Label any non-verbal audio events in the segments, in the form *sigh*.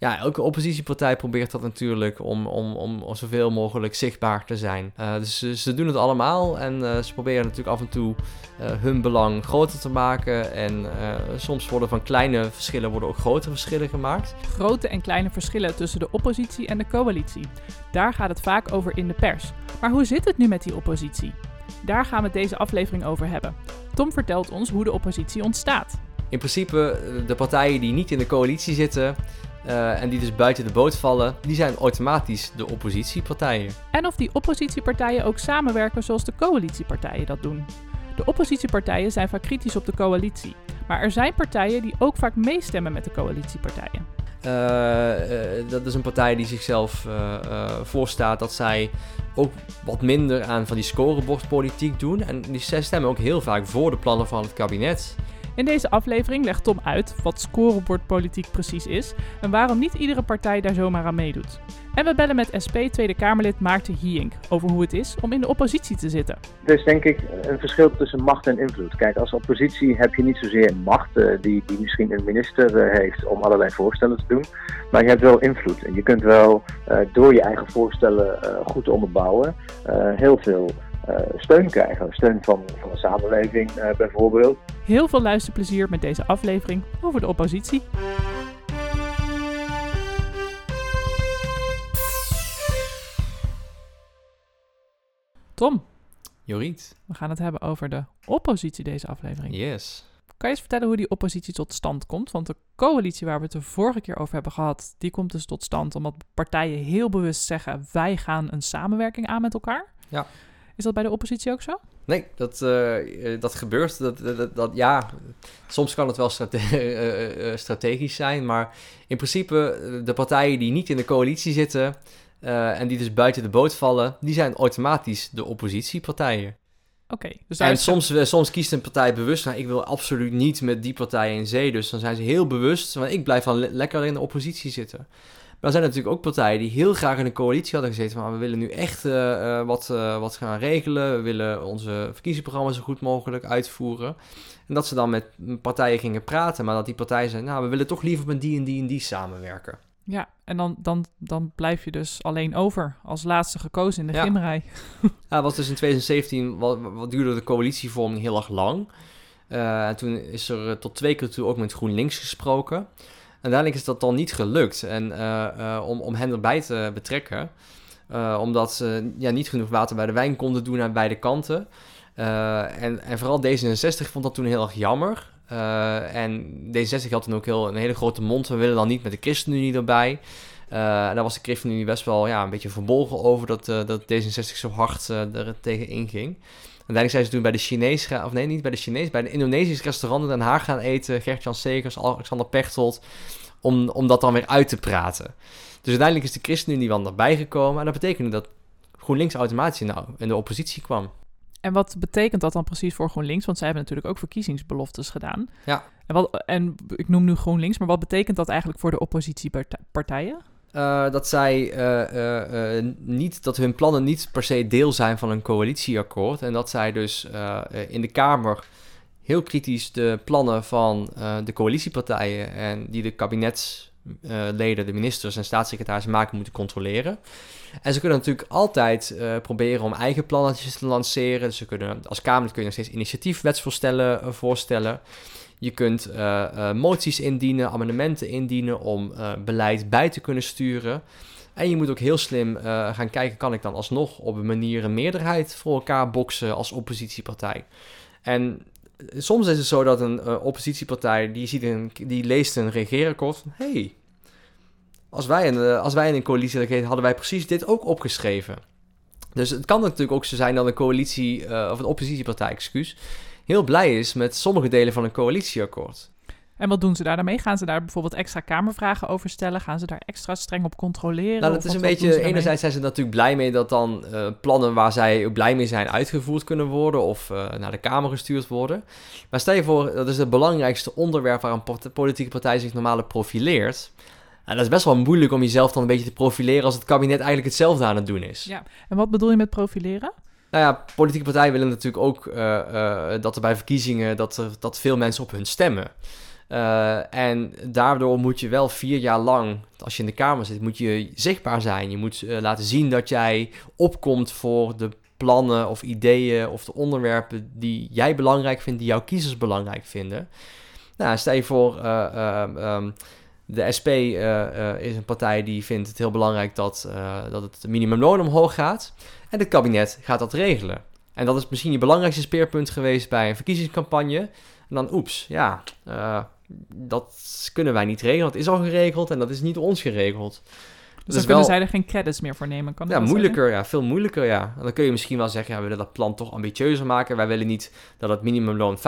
ja, elke oppositiepartij probeert dat natuurlijk om, om, om, zoveel mogelijk zichtbaar te zijn. Uh, dus ze, ze, doen het allemaal en uh, ze proberen natuurlijk af en toe uh, hun belang groter te maken. En soms worden van kleine verschillen worden ook grote verschillen gemaakt. Grote en kleine verschillen tussen de oppositie en de coalitie. Daar gaat het vaak over in de pers. Maar hoe zit het nu met die oppositie? Daar gaan we deze aflevering over hebben. Tom vertelt ons hoe de oppositie ontstaat. In principe, de partijen die niet in de coalitie zitten, uh, en die dus buiten de boot vallen, die zijn automatisch de oppositiepartijen. En of die oppositiepartijen ook samenwerken zoals de coalitiepartijen dat doen. De oppositiepartijen zijn vaak kritisch op de coalitie, maar er zijn partijen die ook vaak meestemmen met de coalitiepartijen. Uh, uh, dat is een partij die zichzelf voorstaat dat zij ook wat minder aan van die scorebordpolitiek doen. En die stemmen ook heel vaak voor de plannen van het kabinet. In deze aflevering legt Tom uit wat scorebordpolitiek precies is en waarom niet iedere partij daar zomaar aan meedoet. En we bellen met SP Tweede Kamerlid Maarten Hiink over hoe het is om in de oppositie te zitten. Er is denk ik een verschil tussen macht en invloed. Kijk, als oppositie heb je niet zozeer macht uh, die, die misschien een minister uh, heeft om allerlei voorstellen te doen. Maar je hebt wel invloed. En je kunt wel uh, door je eigen voorstellen goed onderbouwen heel veel steun krijgen. Steun van, van de samenleving uh, bijvoorbeeld. Heel veel luisterplezier met deze aflevering over de oppositie. Tom. Joriet. We gaan het hebben over de oppositie deze aflevering. Yes. Kan je eens vertellen hoe die oppositie tot stand komt? Want de coalitie waar we het de vorige keer over hebben gehad, die komt dus tot stand omdat partijen heel bewust zeggen: wij gaan een samenwerking aan met elkaar. Ja. Is dat bij de oppositie ook zo? Nee, dat, uh, dat gebeurt. Dat, dat, dat, ja, soms kan het wel strate uh, *laughs* strategisch zijn, maar in principe de partijen die niet in de coalitie zitten en die dus buiten de boot vallen, die zijn automatisch de oppositiepartijen. Oké. dus en soms, soms kiest een partij bewust, nou, ik wil absoluut niet met die partij in zee, dus dan zijn ze heel bewust, want ik blijf dan lekker in de oppositie zitten. Maar er zijn natuurlijk ook partijen die heel graag in een coalitie hadden gezeten. Van we willen nu echt uh, wat, uh, wat gaan regelen. We willen onze verkiezingsprogramma zo goed mogelijk uitvoeren. En dat ze dan met partijen gingen praten. Maar dat die partijen zeiden, nou we willen toch liever met die en die en die samenwerken. Ja, en dan, dan, dan blijf je dus alleen over als laatste gekozen in de ja. gimrij. ja, was dus in 2017, wat, wat duurde de coalitievorming heel erg lang. Uh, en toen is er tot twee keer toe ook met GroenLinks gesproken uiteindelijk is dat dan niet gelukt. En uh, uh, om, om hen erbij te betrekken, uh, omdat ze ja, niet genoeg water bij de wijn konden doen aan beide kanten. en, en vooral D66 vond dat toen heel erg jammer. en D66 had toen ook heel, een hele grote mond. We willen dan niet met de ChristenUnie erbij. en daar was de ChristenUnie best wel ja, een beetje verbolgen over dat, dat D66 zo hard er tegen inging. Uiteindelijk zijn ze toen bij de Chinees, of nee, niet bij de Chinees, bij de Indonesisch restaurant in Den Haag gaan eten. Gert-Jan Segers, Alexander Pechtold, om, om dat dan weer uit te praten. Dus uiteindelijk is de ChristenUnie wel erbij gekomen. En dat betekende dat GroenLinks automatisch nou in de oppositie kwam. En wat betekent dat dan precies voor GroenLinks? Want zij hebben natuurlijk ook verkiezingsbeloftes gedaan. Ja. En, wat, en ik noem nu GroenLinks, maar wat betekent dat eigenlijk voor de oppositiepartijen? Uh, dat zij uh, uh, niet, dat hun plannen niet per se deel zijn van een coalitieakkoord. En dat zij dus in de Kamer heel kritisch de plannen van de coalitiepartijen en die de kabinetsleden, de ministers en staatssecretarissen maken, moeten controleren. En ze kunnen natuurlijk altijd proberen om eigen plannetjes te lanceren. Ze kunnen, als Kamer kun je nog steeds initiatiefwetsvoorstellen voorstellen. Je kunt uh, uh, moties indienen, amendementen indienen om uh, beleid bij te kunnen sturen. En je moet ook heel slim gaan kijken, kan ik dan alsnog op een manier een meerderheid voor elkaar boksen als oppositiepartij. En soms is het zo dat een oppositiepartij, die, ziet een, die leest een regeerakkoord van, hey, als wij, als wij in een coalitie regeerden, hadden wij precies dit ook opgeschreven. Dus het kan natuurlijk ook zo zijn dat een coalitie, of een oppositiepartij, excuus, heel blij is met sommige delen van een coalitieakkoord. En wat doen ze daar daarmee? Gaan ze daar bijvoorbeeld extra kamervragen over stellen? Gaan ze daar extra streng op controleren? Nou, dat is een beetje. Enerzijds zijn ze natuurlijk blij mee dat dan uh, plannen waar zij blij mee zijn uitgevoerd kunnen worden of uh, naar de Kamer gestuurd worden. Maar stel je voor, dat is het belangrijkste onderwerp waar een politieke partij zich normaal profileert. En dat is best wel moeilijk om jezelf dan een beetje te profileren als het kabinet eigenlijk hetzelfde aan het doen is. Ja, en wat bedoel je met profileren? Nou ja, politieke partijen willen natuurlijk ook uh, uh, dat er bij verkiezingen dat, dat veel mensen op hun stemmen. Uh, en daardoor moet je wel vier jaar lang, als je in de Kamer zit, moet je zichtbaar zijn. Je moet laten zien dat jij opkomt voor de plannen of ideeën of de onderwerpen die jij belangrijk vindt, die jouw kiezers belangrijk vinden. Nou, stel je voor, uh, de SP is een partij die vindt het heel belangrijk dat, dat het minimumloon omhoog gaat. En het kabinet gaat dat regelen. En dat is misschien je belangrijkste speerpunt geweest bij een verkiezingscampagne. En dan, oeps, ja, dat kunnen wij niet regelen. Dat is al geregeld en dat is niet ons geregeld. Dus dan kunnen zij er geen credits meer voor nemen, kan Ja, moeilijker, ja, veel moeilijker, ja. dan kun je misschien wel zeggen, ja, we willen dat plan toch ambitieuzer maken. Wij willen niet dat het minimumloon 5%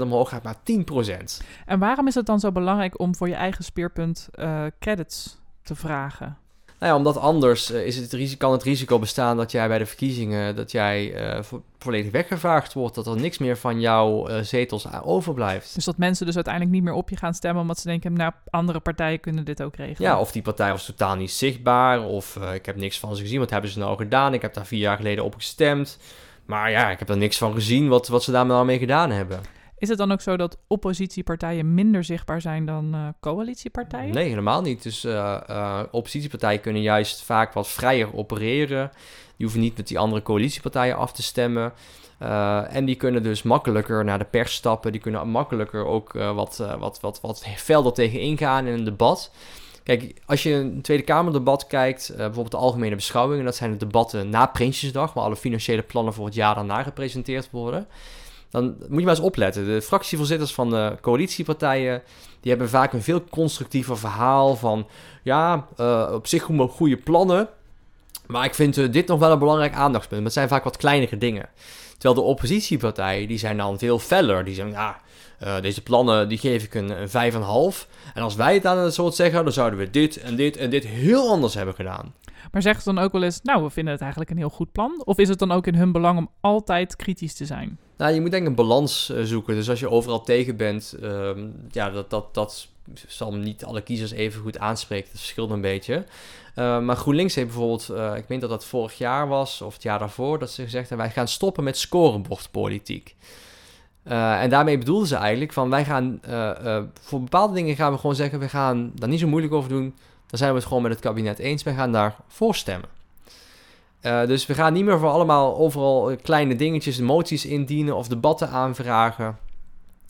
omhoog gaat, maar 10%. En waarom is het dan zo belangrijk om voor je eigen speerpunt uh, credits te vragen? Nou ja, omdat anders uh, is het risico, kan het risico bestaan dat jij bij de verkiezingen dat jij uh, vo volledig weggevraagd wordt, dat er niks meer van jouw uh, zetels overblijft. Dus dat mensen dus uiteindelijk niet meer op je gaan stemmen omdat ze denken, nou, andere partijen kunnen dit ook regelen. Ja, of die partij was totaal niet zichtbaar, of ik heb niks van ze gezien, wat hebben ze nou gedaan? Ik heb daar vier jaar geleden op gestemd, maar ja, ik heb er niks van gezien wat, wat ze daar nou mee gedaan hebben. Is het dan ook zo dat oppositiepartijen minder zichtbaar zijn dan uh, coalitiepartijen? Nee, helemaal niet. Dus uh, uh, oppositiepartijen kunnen juist vaak wat vrijer opereren. Die hoeven niet met die andere coalitiepartijen af te stemmen. en die kunnen dus makkelijker naar de pers stappen. Die kunnen makkelijker ook wat, wat, wat, wat felder tegen ingaan in een debat. Kijk, als je een Tweede Kamerdebat kijkt, bijvoorbeeld de algemene beschouwingen, dat zijn de debatten na Prinsjesdag, waar alle financiële plannen voor het jaar daarna gepresenteerd worden dan moet je maar eens opletten. De fractievoorzitters van de coalitiepartijen, die hebben vaak een veel constructiever verhaal van, ja, uh, op zich goede plannen, maar ik vind uh, dit nog wel een belangrijk aandachtspunt. Maar het zijn vaak wat kleinere dingen. Terwijl de oppositiepartijen, die zijn dan veel feller. Die zeggen, ja, uh, deze plannen, die geef ik een, een 5,5. En als wij het aan het soort zeggen, dan zouden we dit en dit en dit heel anders hebben gedaan. Maar zeggen ze dan ook wel eens, nou, we vinden het eigenlijk een heel goed plan? Of is het dan ook in hun belang om altijd kritisch te zijn? Nou, je moet denk ik een balans uh, zoeken. Dus als je overal tegen bent, uh, ja, dat, dat, dat zal niet alle kiezers even goed aanspreken. Dat verschilt een beetje. Uh, maar GroenLinks heeft bijvoorbeeld, uh, ik weet dat dat vorig jaar was, of het jaar daarvoor, dat ze gezegd hebben, wij gaan stoppen met scorebordpolitiek. En daarmee bedoelden ze eigenlijk van, wij gaan, voor bepaalde dingen gaan we gewoon zeggen, we gaan daar niet zo moeilijk over doen. Dan zijn we het gewoon met het kabinet eens, wij gaan daar voor stemmen. Uh, dus we gaan niet meer voor allemaal overal kleine dingetjes, moties indienen of debatten aanvragen.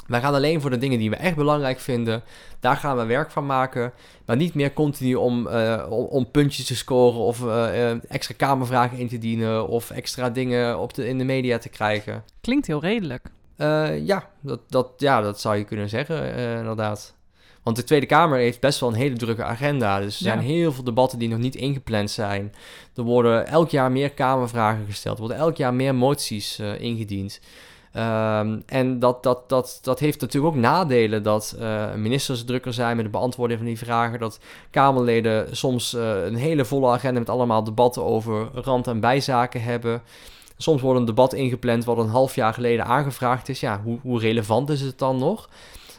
Wij gaan alleen voor de dingen die we echt belangrijk vinden. Daar gaan we werk van maken. Maar niet meer continu om, uh, om, puntjes te scoren of uh, extra kamervragen in te dienen of extra dingen op de, in de media te krijgen. Klinkt heel redelijk. ja, dat, dat, ja, dat zou je kunnen zeggen, inderdaad. Want de Tweede Kamer heeft best wel een hele drukke agenda. Dus er zijn heel veel debatten die nog niet ingepland zijn. Er worden elk jaar meer Kamervragen gesteld. Er worden elk jaar meer moties uh, ingediend. Um, en dat, dat, dat, dat heeft natuurlijk ook nadelen dat uh, ministers drukker zijn met de beantwoording van die vragen. Dat Kamerleden soms uh, een hele volle agenda met allemaal debatten over rand- en bijzaken hebben. Soms wordt een debat ingepland wat een half jaar geleden aangevraagd is. Ja, hoe, hoe relevant is het dan nog?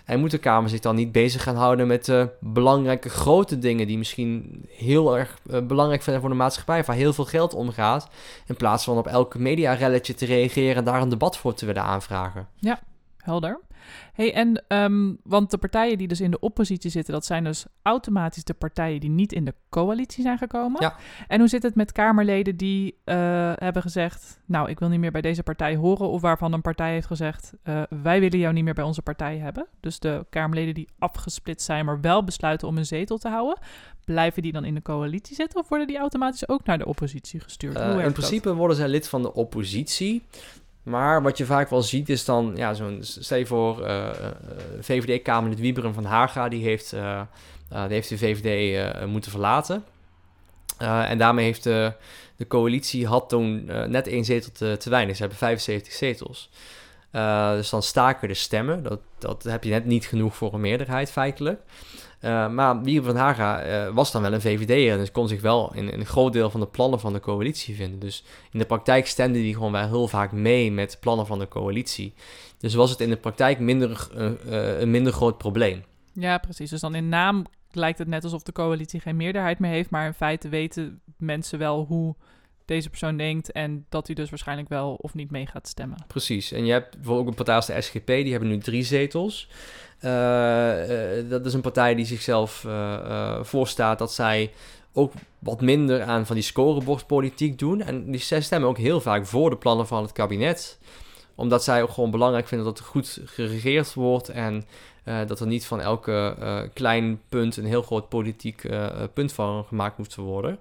En moet de Kamer zich dan niet bezig gaan houden met uh, belangrijke grote dingen die misschien heel erg uh, belangrijk zijn voor de maatschappij, waar heel veel geld omgaat, in plaats van op elke mediarelletje te reageren en daar een debat voor te willen aanvragen? Ja, helder. Hey, en um, want de partijen die dus in de oppositie zitten, dat zijn dus automatisch de partijen die niet in de coalitie zijn gekomen. Ja. En hoe zit het met Kamerleden die uh, hebben gezegd, nou, ik wil niet meer bij deze partij horen, of waarvan een partij heeft gezegd, uh, wij willen jou niet meer bij onze partij hebben. Dus de Kamerleden die afgesplitst zijn, maar wel besluiten om een zetel te houden, blijven die dan in de coalitie zitten of worden die automatisch ook naar de oppositie gestuurd? Uh, in principe dat? worden zij lid van de oppositie. Maar wat je vaak wel ziet is dan, ja, zo'n, stel voor, uh, VVD-Kamerlid Wieberen van Haga, die heeft, uh, die heeft de VVD moeten verlaten. en daarmee heeft de, de coalitie had toen net één zetel te, te weinig. Ze hebben 75 zetels. dus dan staken de stemmen. Dat, dat heb je net niet genoeg voor een meerderheid, feitelijk. Uh, maar Wiebe van Haga uh, was dan wel een VVD'er en dus kon zich wel in, in, een groot deel van de plannen van de coalitie vinden. Dus in de praktijk stemde hij gewoon wel heel vaak mee met plannen van de coalitie. Dus was het in de praktijk minder, uh, een minder groot probleem. Ja, precies. Dus dan in naam lijkt het net alsof de coalitie geen meerderheid meer heeft, maar in feite weten mensen wel hoe deze persoon denkt en dat hij dus waarschijnlijk wel of niet mee gaat stemmen. Precies. En je hebt bijvoorbeeld ook een partij als de SGP, die hebben nu drie zetels. Uh, uh, dat is een partij die zichzelf uh, voorstaat dat zij ook wat minder aan van die scorebordpolitiek doen. En die zij stemmen ook heel vaak voor de plannen van het kabinet. Omdat zij ook gewoon belangrijk vinden dat er goed geregeerd wordt en dat er niet van elke klein punt een heel groot politiek punt van gemaakt moet worden.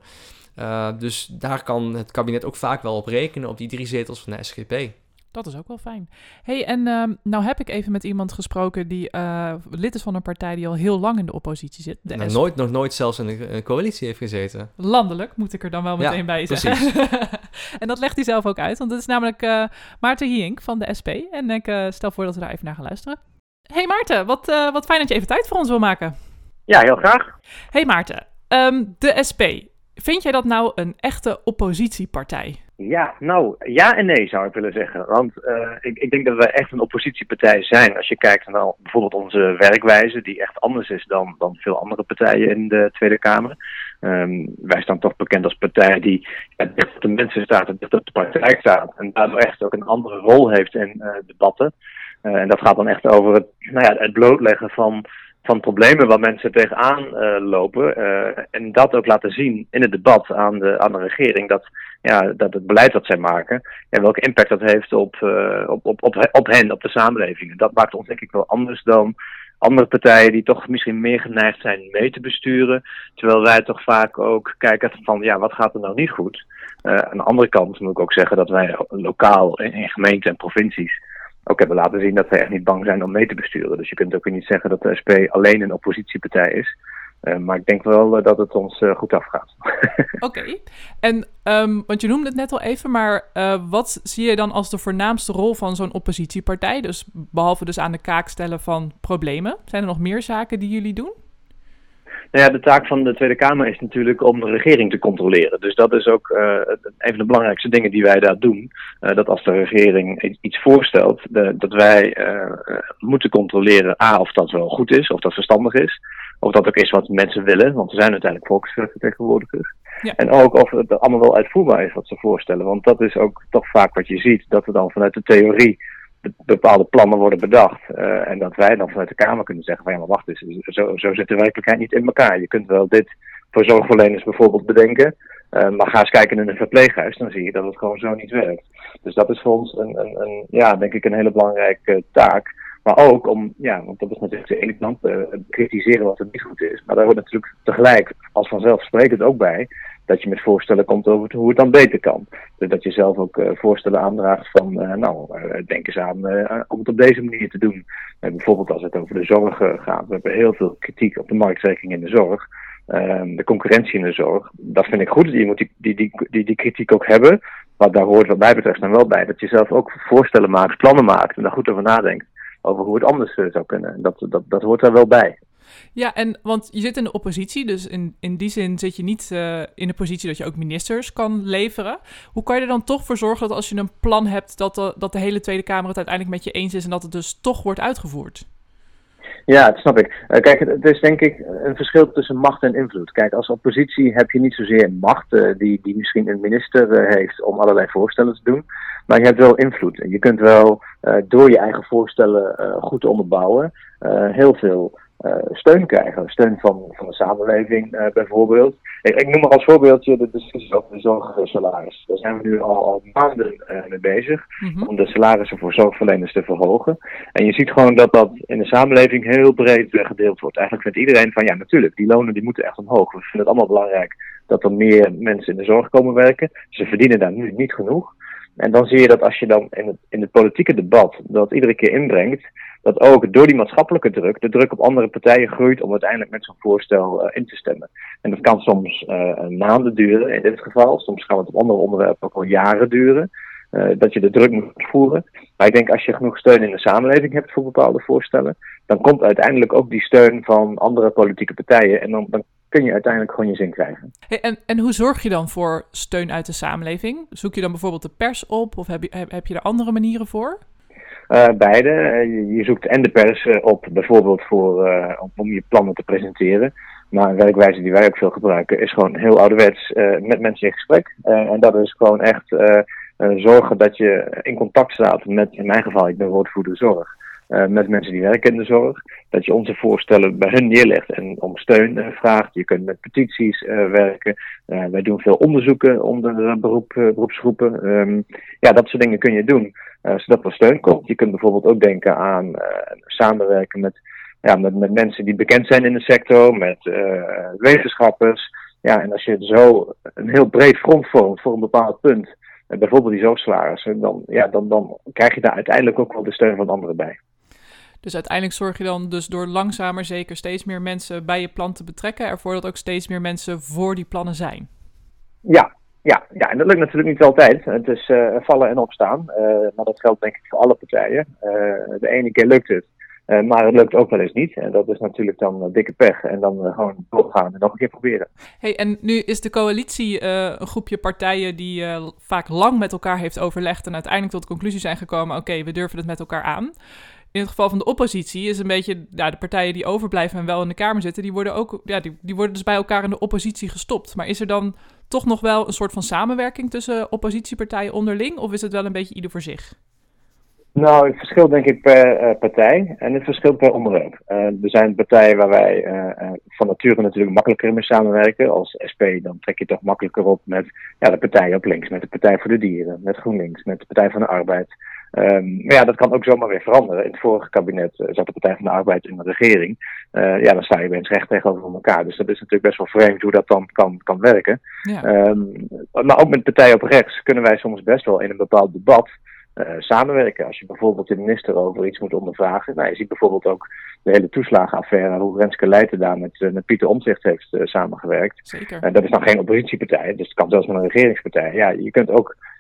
Dus daar kan het kabinet ook vaak wel op rekenen, op die drie zetels van de SGP. Dat is ook wel fijn. hey, en uh, nou heb ik even met iemand gesproken die uh, lid is van een partij die al heel lang in de oppositie zit. De nou, nooit, nog nooit zelfs in een coalitie heeft gezeten. Landelijk, moet ik er dan wel meteen ja, bij zeggen. *laughs* en dat legt hij zelf ook uit, want het is namelijk uh, Maarten Hiink van de SP. En ik stel voor dat we daar even naar gaan luisteren. hey Maarten, wat, wat fijn dat je even tijd voor ons wil maken. Ja, heel graag. hey Maarten, um, de SP, Vind jij dat nou een echte oppositiepartij? Ja, nou ja en nee zou ik willen zeggen. Want uh, ik, ik, denk dat wij echt een oppositiepartij zijn. Als je kijkt naar bijvoorbeeld onze werkwijze, die echt anders is dan, dan veel andere partijen in de Tweede Kamer. Um, wij staan toch bekend als partij die ja, dicht op de mensen staat en dicht op de praktijk staat. En daardoor echt ook een andere rol heeft in uh, debatten. Uh, en dat gaat dan echt over het, nou ja, het blootleggen van van problemen waar mensen tegenaan lopen. En dat ook laten zien in het debat aan de, aan de regering. Dat, ja, dat het beleid dat zij maken. En welke impact dat heeft op, uh, op, op, op, op hen, op de samenleving. Dat maakt ons denk ik wel anders dan andere partijen die toch misschien meer geneigd zijn mee te besturen. Terwijl wij toch vaak ook kijken van ja, wat gaat er nou niet goed. aan de andere kant moet ik ook zeggen dat wij lokaal in, gemeenten en provincies ook hebben laten zien dat ze echt niet bang zijn om mee te besturen. Dus je kunt ook niet zeggen dat de SP alleen een oppositiepartij is. Uh, maar ik denk wel uh, dat het ons uh, goed afgaat. *laughs* Oké. En, um, want je noemde het net al even, maar wat zie je dan als de voornaamste rol van zo'n oppositiepartij? Dus behalve dus aan de kaak stellen van problemen. Zijn er nog meer zaken die jullie doen? Nou ja, de taak van de Tweede Kamer is natuurlijk om de regering te controleren. Dus dat is ook een van de belangrijkste dingen die wij daar doen. Dat als de regering iets voorstelt, de, dat wij moeten controleren A, of dat wel goed is, of dat verstandig is. Of dat ook is wat mensen willen, want ze zijn uiteindelijk volksvertegenwoordigers. Ja. En ook of het allemaal wel uitvoerbaar is wat ze voorstellen. Want dat is ook toch vaak wat je ziet, dat er dan vanuit de theorie bepaalde plannen worden bedacht. Uh, en dat wij dan vanuit de Kamer kunnen zeggen van ja, maar wacht eens, zo, zo zit de werkelijkheid niet in elkaar. Je kunt wel dit voor zorgverleners bijvoorbeeld bedenken. Uh, maar ga eens kijken in een verpleeghuis, dan zie je dat het gewoon zo niet werkt. Dus dat is voor ons een, een, een ja, denk ik een hele belangrijke taak. Maar ook om, ja, want dat is natuurlijk de ene kant, uh, kritiseren wat er niet goed is. Maar daar hoort natuurlijk tegelijk als vanzelfsprekend ook bij dat je met voorstellen komt over hoe het dan beter kan. Dus dat je zelf ook uh, voorstellen aandraagt van, uh, nou, denk eens aan om het op deze manier te doen. bijvoorbeeld als het over de zorg gaat. We hebben heel veel kritiek op de marktwerking in de zorg. Ehm, de concurrentie in de zorg. Dat vind ik goed. Je moet die, die, die, die, die kritiek ook hebben. Maar daar hoort wat mij betreft dan wel bij dat je zelf ook voorstellen maakt, plannen maakt en daar goed over nadenkt. Over hoe het anders zou kunnen. Dat, dat, dat hoort daar wel bij. Ja, en want je zit in de oppositie, dus in, in die zin zit je niet uh, in de positie dat je ook ministers kan leveren. Hoe kan je er dan toch voor zorgen dat als je een plan hebt, dat de, dat de hele Tweede Kamer het uiteindelijk met je eens is en dat het dus toch wordt uitgevoerd? Ja, dat snap ik. Uh, kijk, het is denk ik een verschil tussen macht en invloed. Kijk, als oppositie heb je niet zozeer macht, uh, die, die misschien een minister heeft om allerlei voorstellen te doen. Maar je hebt wel invloed. Je kunt wel door je eigen voorstellen goed te onderbouwen heel veel uh, steun krijgen. Steun van, van de samenleving uh, bijvoorbeeld. Ik, ik, noem maar als voorbeeldje de discussie over de zorgsalaris. Daar zijn we nu al, al maanden uh, mee bezig mm-hmm. om de salarissen voor zorgverleners te verhogen. En je ziet gewoon dat dat in de samenleving heel breed gedeeld wordt. Eigenlijk vindt iedereen van ja natuurlijk, die lonen die moeten echt omhoog. We vinden het allemaal belangrijk dat er meer mensen in de zorg komen werken. Ze verdienen daar nu niet genoeg. En dan zie je dat als je dan in het, in het politieke debat dat iedere keer inbrengt, dat ook door die maatschappelijke druk de druk op andere partijen groeit om uiteindelijk met zo'n voorstel uh, in te stemmen. En dat kan soms uh, maanden duren in dit geval, soms kan het op andere onderwerpen ook al jaren duren. Uh, dat je de druk moet voeren. Maar ik denk als je genoeg steun in de samenleving hebt voor bepaalde voorstellen, dan komt uiteindelijk ook die steun van andere politieke partijen. En dan kun je uiteindelijk gewoon je zin krijgen. Hey, en, en hoe zorg je dan voor steun uit de samenleving? Zoek je dan bijvoorbeeld de pers op of heb je, heb, heb je er andere manieren voor? Uh, beide. Uh, je, je, zoekt en de pers uh, op, bijvoorbeeld voor, om je plannen te presenteren. Maar een werkwijze die wij ook veel gebruiken is gewoon heel ouderwets met mensen in gesprek. en dat is gewoon echt zorgen dat je in contact staat met, in mijn geval, ik ben woordvoerder zorg. Uh, met mensen die werken in de zorg. Dat je onze voorstellen bij hun neerlegt en om steun uh, vraagt. Je kunt met petities uh, werken. wij doen veel onderzoeken onder beroep, beroepsgroepen. Um, ja, dat soort dingen kun je doen, zodat er steun komt. Je kunt bijvoorbeeld ook denken aan samenwerken met, ja, met, met mensen die bekend zijn in de sector, met wetenschappers. Ja, en als je zo een heel breed front vormt voor een bepaald punt, bijvoorbeeld die zorgsalarissen, dan, ja, dan, dan krijg je daar uiteindelijk ook wel de steun van anderen bij. Dus uiteindelijk zorg je dan dus door langzamer zeker steeds meer mensen bij je plan te betrekken, ervoor dat ook steeds meer mensen voor die plannen zijn. Ja, ja, ja, en dat lukt natuurlijk niet altijd. Het is uh, vallen en opstaan. Uh, maar dat geldt denk ik voor alle partijen. Uh, de ene keer lukt het, maar het lukt ook wel eens niet. En dat is natuurlijk dan dikke pech. En dan gewoon doorgaan en nog een keer proberen. Hey, en nu is de coalitie een groepje partijen die vaak lang met elkaar heeft overlegd en uiteindelijk tot de conclusie zijn gekomen: oké, we durven het met elkaar aan in het geval van de oppositie is een beetje ja, de partijen die overblijven en wel in de Kamer zitten, die worden ook ja, die, die worden dus bij elkaar in de oppositie gestopt. Maar is er dan toch nog wel een soort van samenwerking tussen oppositiepartijen onderling, of is het wel een beetje ieder voor zich? Nou, het verschilt denk ik per uh, partij en het verschilt per onderwerp. Uh, er zijn partijen waar wij uh, van nature natuurlijk makkelijker mee samenwerken. Als SP dan trek je toch makkelijker op met ja, de partij op links, met de Partij voor de Dieren, met GroenLinks, met de Partij van de Arbeid. Um, maar ja, dat kan ook zomaar weer veranderen. In het vorige kabinet uh, zat de Partij van de Arbeid in de regering. Uh, ja, dan sta je eens recht tegenover elkaar. Dus dat is natuurlijk best wel vreemd hoe dat dan kan, kan werken. Ja. Um, maar ook met partijen op rechts kunnen wij soms best wel in een bepaald debat uh, samenwerken. Als je bijvoorbeeld de minister over iets moet ondervragen. Nou, je ziet bijvoorbeeld ook de hele toeslagenaffaire, hoe Renske Leijten daar met, met Pieter Omtzigt heeft samengewerkt. Zeker. dat is dan geen oppositiepartij, dus het kan zelfs met een regeringspartij. Ja, je kunt ook uh,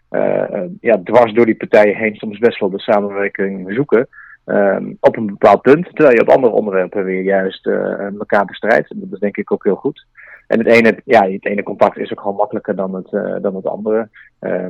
ja, dwars door die partijen heen soms best wel de samenwerking zoeken. Um, op een bepaald punt, terwijl je op andere onderwerpen weer juist uh, elkaar bestrijdt. En dat is denk ik ook heel goed. En het ene, ja, het ene contact is ook gewoon makkelijker dan het, dan het andere.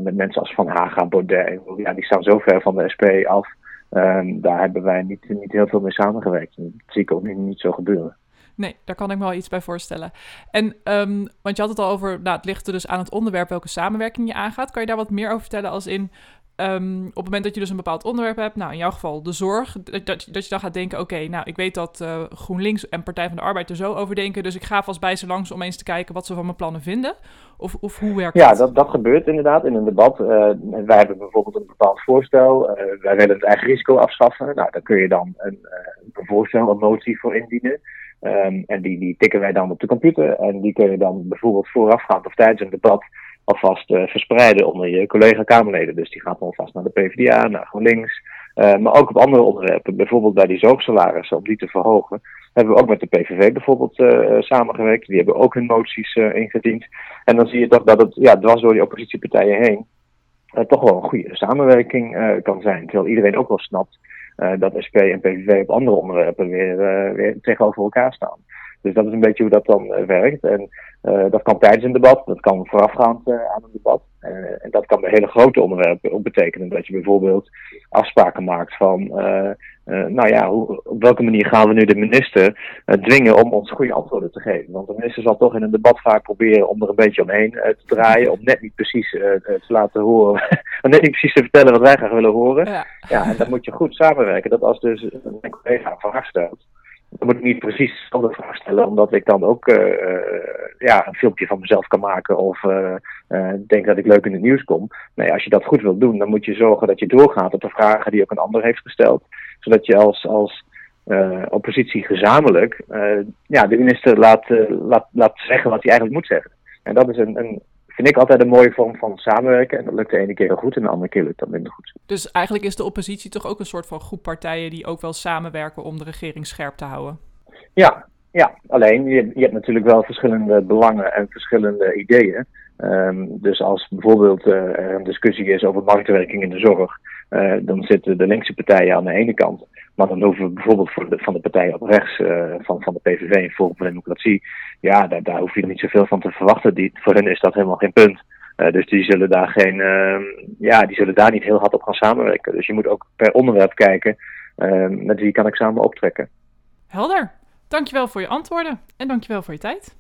met mensen als Van Haga, Baudet, ja, die staan zo ver van de SP af. Um, daar hebben wij niet, niet heel veel mee samengewerkt. Dat zie ik ook niet, niet zo gebeuren. Nee, daar kan ik me wel iets bij voorstellen. En, um, want je had het al over, nou, het ligt er dus aan het onderwerp welke samenwerking je aangaat. Kan je daar wat meer over vertellen als in, um, op het moment dat je dus een bepaald onderwerp hebt, nou in jouw geval de zorg, dat, dat je dan gaat denken, oké, nou ik weet dat uh, GroenLinks en Partij van de Arbeid er zo over denken, dus ik ga vast bij ze langs om eens te kijken wat ze van mijn plannen vinden. Of, of hoe werkt ja, dat? Ja, dat, dat gebeurt inderdaad in een debat. Uh, wij hebben bijvoorbeeld een bepaald voorstel, uh, wij willen het eigen risico afschaffen. Nou, daar kun je dan een, een voorstel, een motie voor indienen. Um, en die, die tikken wij dan op de computer. En die kun je dan bijvoorbeeld voorafgaand of tijdens een debat alvast uh, verspreiden onder je collega-Kamerleden. Dus die gaat dan vast naar de PvdA, naar GroenLinks. Uh, maar ook op andere onderwerpen, bijvoorbeeld bij die zorgsalarissen, om die te verhogen, hebben we ook met de PVV bijvoorbeeld uh, samengewerkt. Die hebben ook hun moties ingediend. En dan zie je toch dat het ja, dwars door die oppositiepartijen heen toch wel een goede samenwerking kan zijn. Terwijl iedereen ook wel snapt dat SP en PVV op andere onderwerpen weer, uh, weer tegenover elkaar staan. Dus dat is een beetje hoe dat dan uh, werkt. En dat kan tijdens een debat, dat kan voorafgaand aan een debat. En dat kan bij hele grote onderwerpen ook betekenen dat je bijvoorbeeld afspraken maakt van, nou ja, hoe, op welke manier gaan we nu de minister dwingen om ons goede antwoorden te geven? Want de minister zal toch in een debat vaak proberen om er een beetje omheen te draaien, om net niet precies te laten horen, *laughs* om net niet precies te vertellen wat wij graag willen horen. Ja. ja, en dan moet je goed samenwerken. Dat als dus een collega vraag stelt, dan moet ik niet precies dezelfde vraag stellen, omdat ik dan ook uh, ja, een filmpje van mezelf kan maken of uh, denk dat ik leuk in het nieuws kom. Nee, als je dat goed wilt doen, dan moet je zorgen dat je doorgaat op de vragen die ook een ander heeft gesteld. Zodat je als, als oppositie gezamenlijk ja, de minister laat, laat, laat zeggen wat hij eigenlijk moet zeggen. En dat is een, een vind ik altijd een mooie vorm van samenwerken. En dat lukt de ene keer heel goed en de andere keer lukt dat minder goed. Dus eigenlijk is de oppositie toch ook een soort van groep partijen die ook wel samenwerken om de regering scherp te houden? Ja, ja. alleen je, je hebt natuurlijk wel verschillende belangen en verschillende ideeën. Um, dus als bijvoorbeeld uh, er een discussie is over marktwerking in de zorg, uh, dan zitten de linkse partijen aan de ene kant. Maar dan hoeven we bijvoorbeeld voor de, van de partijen op rechts, uh, van, van de PVV en Forum voor Democratie, ja, daar, daar hoef je niet zoveel van te verwachten. Die, voor hen is dat helemaal geen punt. dus die zullen daar geen, ehm, ja, die zullen daar niet heel hard op gaan samenwerken. Dus je moet ook per onderwerp kijken met wie kan ik samen optrekken. Helder. Dankjewel voor je antwoorden en dankjewel voor je tijd.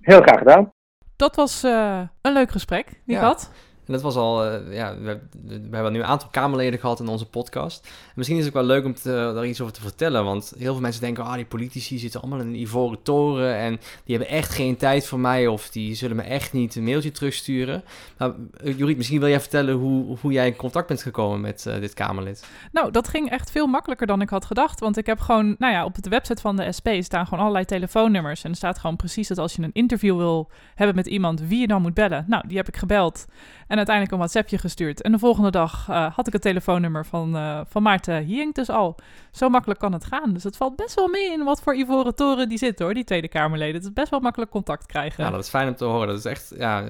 Heel graag gedaan. Dat was uh, een leuk gesprek, niet Ja. wat? En dat was al, eh, ja, we, we hebben nu een aantal Kamerleden gehad in onze podcast. En misschien is het ook wel leuk om te, daar iets over te vertellen. Want heel veel mensen denken, ah, die politici zitten allemaal in een ivoren toren. En die hebben echt geen tijd voor mij. Of die zullen me echt niet een mailtje terugsturen. Nou, eh, Juriet, misschien wil jij vertellen hoe, hoe jij in contact bent gekomen met eh, dit Kamerlid. Nou, dat ging echt veel makkelijker dan ik had gedacht. Want ik heb gewoon, nou ja, op de website van de SP staan gewoon allerlei telefoonnummers. En er staat gewoon precies dat als je een interview wil hebben met iemand, wie je dan moet bellen. Nou, die heb ik gebeld. En uiteindelijk een WhatsAppje gestuurd. En de volgende dag uh, had ik het telefoonnummer van, uh, van Maarten Hiink dus al. Zo makkelijk kan het gaan. Dus het valt best wel mee in wat voor ivoren toren die zit hoor, die Tweede Kamerleden. Het is best wel makkelijk contact krijgen. Ja, dat is fijn om te horen. Dat is echt, ja,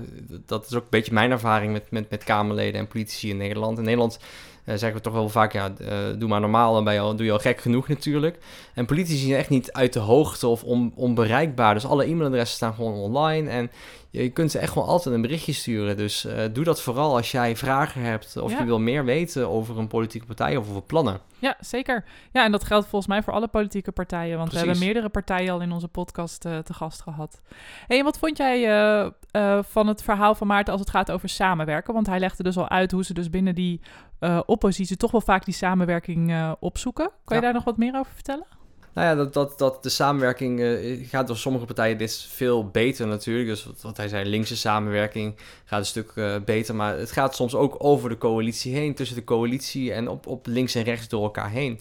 dat is ook een beetje mijn ervaring met, met, met Kamerleden en politici in Nederland. In Nederland uh, zeggen we toch wel vaak, ja, doe maar normaal, dan ben je al, doe je al gek genoeg natuurlijk. En politici zijn echt niet uit de hoogte of on, onbereikbaar. Dus alle e-mailadressen staan gewoon online en je kunt ze echt gewoon altijd een berichtje sturen. Dus uh, doe dat vooral als jij vragen hebt of Ja. je wil meer weten over een politieke partij of over plannen. Ja, zeker. Ja, en dat geldt volgens mij voor alle politieke partijen. Want we hebben meerdere partijen al in onze podcast eh, te gast gehad. Hey, en wat vond jij eh, eh, van het verhaal van Maarten als het gaat over samenwerken? Want hij legde dus al uit hoe ze dus binnen die eh, oppositie toch wel vaak die samenwerking eh, opzoeken. Kan je daar nog wat meer over vertellen? Nou ja, dat, dat, dat de samenwerking eh, gaat door sommige partijen dit is veel beter natuurlijk. Dus wat, wat hij zei, linkse samenwerking gaat een stuk eh, beter. Maar het gaat soms ook over de coalitie heen, tussen de coalitie en op, op links en rechts door elkaar heen.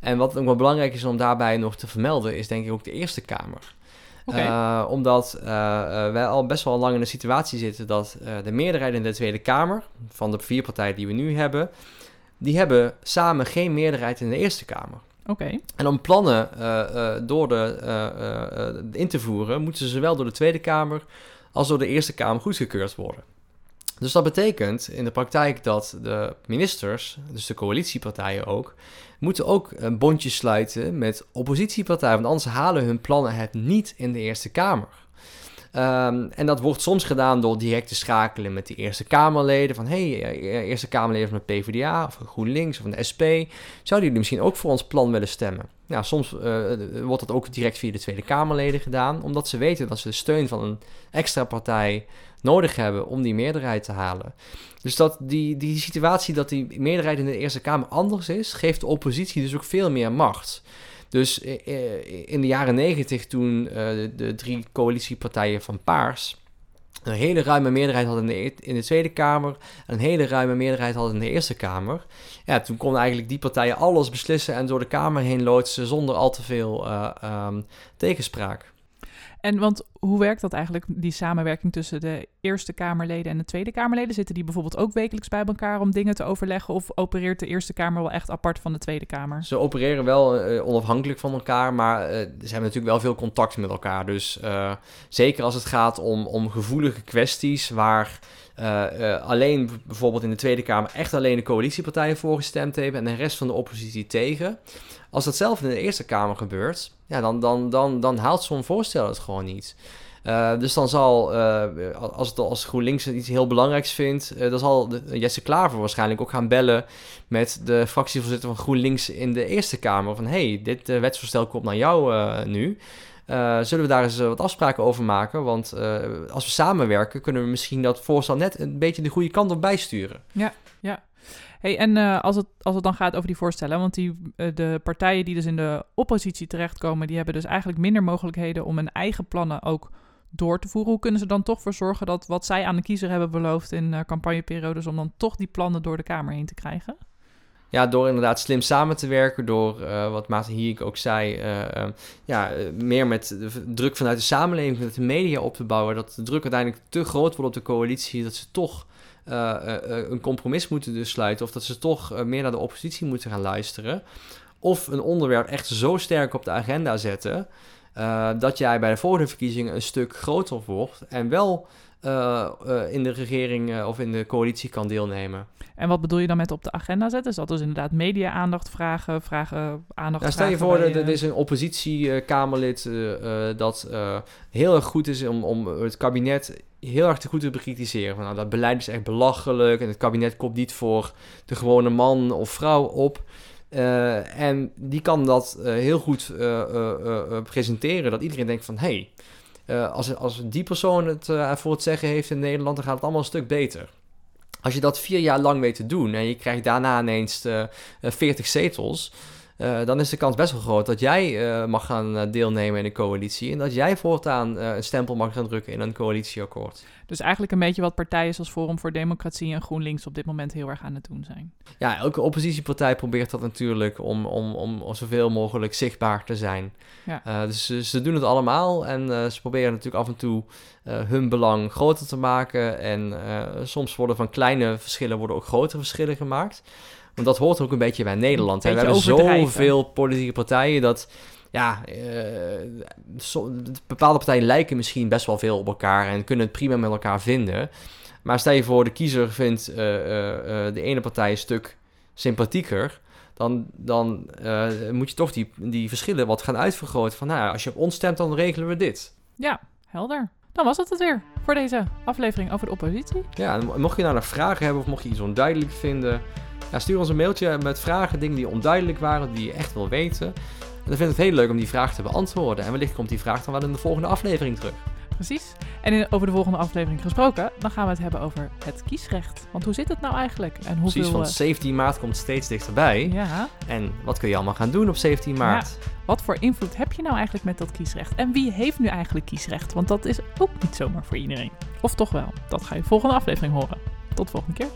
En wat ook wel belangrijk is om daarbij nog te vermelden, is denk ik ook de Eerste Kamer. Eh, omdat wij al best wel lang in de situatie zitten dat de meerderheid in de Tweede Kamer, van de vier partijen die we nu hebben, die hebben samen geen meerderheid in de Eerste Kamer. En om plannen eh, eh, door de, eh, in te voeren, moeten ze zowel door de Tweede Kamer als door de Eerste Kamer goedgekeurd worden. Dus dat betekent in de praktijk dat de ministers, dus de coalitiepartijen ook, moeten ook een bondje sluiten met oppositiepartijen. Want anders halen hun plannen het niet in de Eerste Kamer. Ehm, en dat wordt soms gedaan door direct te schakelen met de Eerste Kamerleden. Van hé, hey, eh, Eerste Kamerleden van de PvdA of GroenLinks of van de SP. Zouden jullie misschien ook voor ons plan willen stemmen? Ja, soms eh, wordt dat ook direct via de Tweede Kamerleden gedaan. Omdat ze weten dat ze de steun van een extra partij nodig hebben om die meerderheid te halen. Dus dat die, die situatie dat die meerderheid in de Eerste Kamer anders is, geeft de oppositie dus ook veel meer macht. Dus eh, eh, in de jaren negentig, toen eh, de, de drie coalitiepartijen van Paars een hele ruime meerderheid hadden in de, e- in de Tweede Kamer en een hele ruime meerderheid hadden in de Eerste Kamer, ja, toen konden eigenlijk die partijen alles beslissen en door de Kamer heen loodsen zonder al te veel eh, ehm, tegenspraak. En want hoe werkt dat eigenlijk, die samenwerking tussen de Eerste Kamerleden en de Tweede Kamerleden? Zitten die bijvoorbeeld ook wekelijks bij elkaar om dingen te overleggen? Of opereert de Eerste Kamer wel echt apart van de Tweede Kamer? Ze opereren wel eh, onafhankelijk van elkaar, maar eh, ze hebben natuurlijk wel veel contact met elkaar. Dus eh, zeker als het gaat om, om gevoelige kwesties waar alleen bijvoorbeeld in de Tweede Kamer echt alleen de coalitiepartijen voor gestemd hebben en de rest van de oppositie tegen. Als datzelfde in de Eerste Kamer gebeurt, ja, dan, dan, dan, dan haalt zo'n voorstel het gewoon niet. Eh, dus dan zal, eh, als, het, als GroenLinks iets heel belangrijks vindt, eh, dan zal Jesse Klaver waarschijnlijk ook gaan bellen met de fractievoorzitter van GroenLinks in de Eerste Kamer. Van hey, dit wetsvoorstel komt naar jou nu. Zullen we daar eens wat afspraken over maken? Want als we samenwerken, kunnen we misschien dat voorstel net een beetje de goede kant op bijsturen. Hey, en als, het, als het dan gaat over die voorstellen, want die, de partijen die dus in de oppositie terechtkomen, die hebben dus eigenlijk minder mogelijkheden om hun eigen plannen ook door te voeren. Hoe kunnen ze dan toch voor zorgen dat wat zij aan de kiezer hebben beloofd in eh, campagneperiodes, om dan toch die plannen door de Kamer heen te krijgen? Ja, door inderdaad slim samen te werken, door eh, wat Maarten Hierik ook zei, eh, eh, ja, meer met druk vanuit de samenleving, met de media op te bouwen, dat de druk uiteindelijk te groot wordt op de coalitie, dat ze toch een compromis moeten dus sluiten, of dat ze toch meer naar de oppositie moeten gaan luisteren, of een onderwerp echt zo sterk op de agenda zetten, eh, dat jij bij de volgende verkiezingen een stuk groter wordt en wel eh, eh, in de regering of in de coalitie kan deelnemen. En wat bedoel je dan met op de agenda zetten? Is dat dus inderdaad media-aandacht vragen, vragen aandacht Nou, stel je voor, dat er is een oppositiekamerlid dat heel erg goed is om, om het kabinet heel erg te goed te bekritiseren. Van, nou, dat beleid is echt belachelijk en het kabinet komt niet voor de gewone man of vrouw op. Eh, en die kan dat eh, heel goed eh, presenteren. Dat iedereen denkt van... hé, hey, als, als die persoon het voor het zeggen heeft in Nederland... dan gaat het allemaal een stuk beter. Als je dat vier jaar lang weet te doen... en je krijgt daarna ineens eh, eh, 40 zetels... eh, dan is de kans best wel groot dat jij eh, mag gaan eh, deelnemen in een coalitie... en dat jij voortaan een stempel mag gaan drukken in een coalitieakkoord. Dus eigenlijk een beetje wat partijen zoals Forum voor Democratie en GroenLinks op dit moment heel erg aan het doen zijn. Ja, elke oppositiepartij probeert dat natuurlijk om, om, om, om zoveel mogelijk zichtbaar te zijn. Ja. Dus ze, ze doen het allemaal en ze proberen natuurlijk af en toe hun belang groter te maken. En soms worden van kleine verschillen worden ook grotere verschillen gemaakt. Want dat hoort ook een beetje bij Nederland. hè. We hebben zoveel politieke partijen dat... Ja, eh, so- bepaalde partijen lijken misschien best wel veel op elkaar en kunnen het prima met elkaar vinden. Maar stel je voor, de kiezer vindt eh, eh, de ene partij een stuk sympathieker. Dan, dan moet je toch die, die verschillen wat gaan uitvergroten. Van nou, als je op ons stemt, dan regelen we dit. Ja, helder. Dan was dat het weer voor deze aflevering over de oppositie. Ja, en mocht je nou nog vragen hebben of mocht je iets onduidelijk vinden, ja, stuur ons een mailtje met vragen, dingen die onduidelijk waren, die je echt wil weten. En dan vind ik het heel leuk om die vraag te beantwoorden. En wellicht komt die vraag dan wel in de volgende aflevering terug. Precies. En in, over de volgende aflevering gesproken, dan gaan we het hebben over het kiesrecht. Want hoe zit het nou eigenlijk? En hoeveel... Precies, want 17 maart komt steeds dichterbij. eh, ja, En wat kun je allemaal gaan doen op 17 maart? wat voor invloed heb je nou eigenlijk met dat kiesrecht? En wie heeft nu eigenlijk kiesrecht? Want dat is ook niet zomaar voor iedereen. Of toch wel? Dat ga je volgende aflevering horen. Tot volgende keer.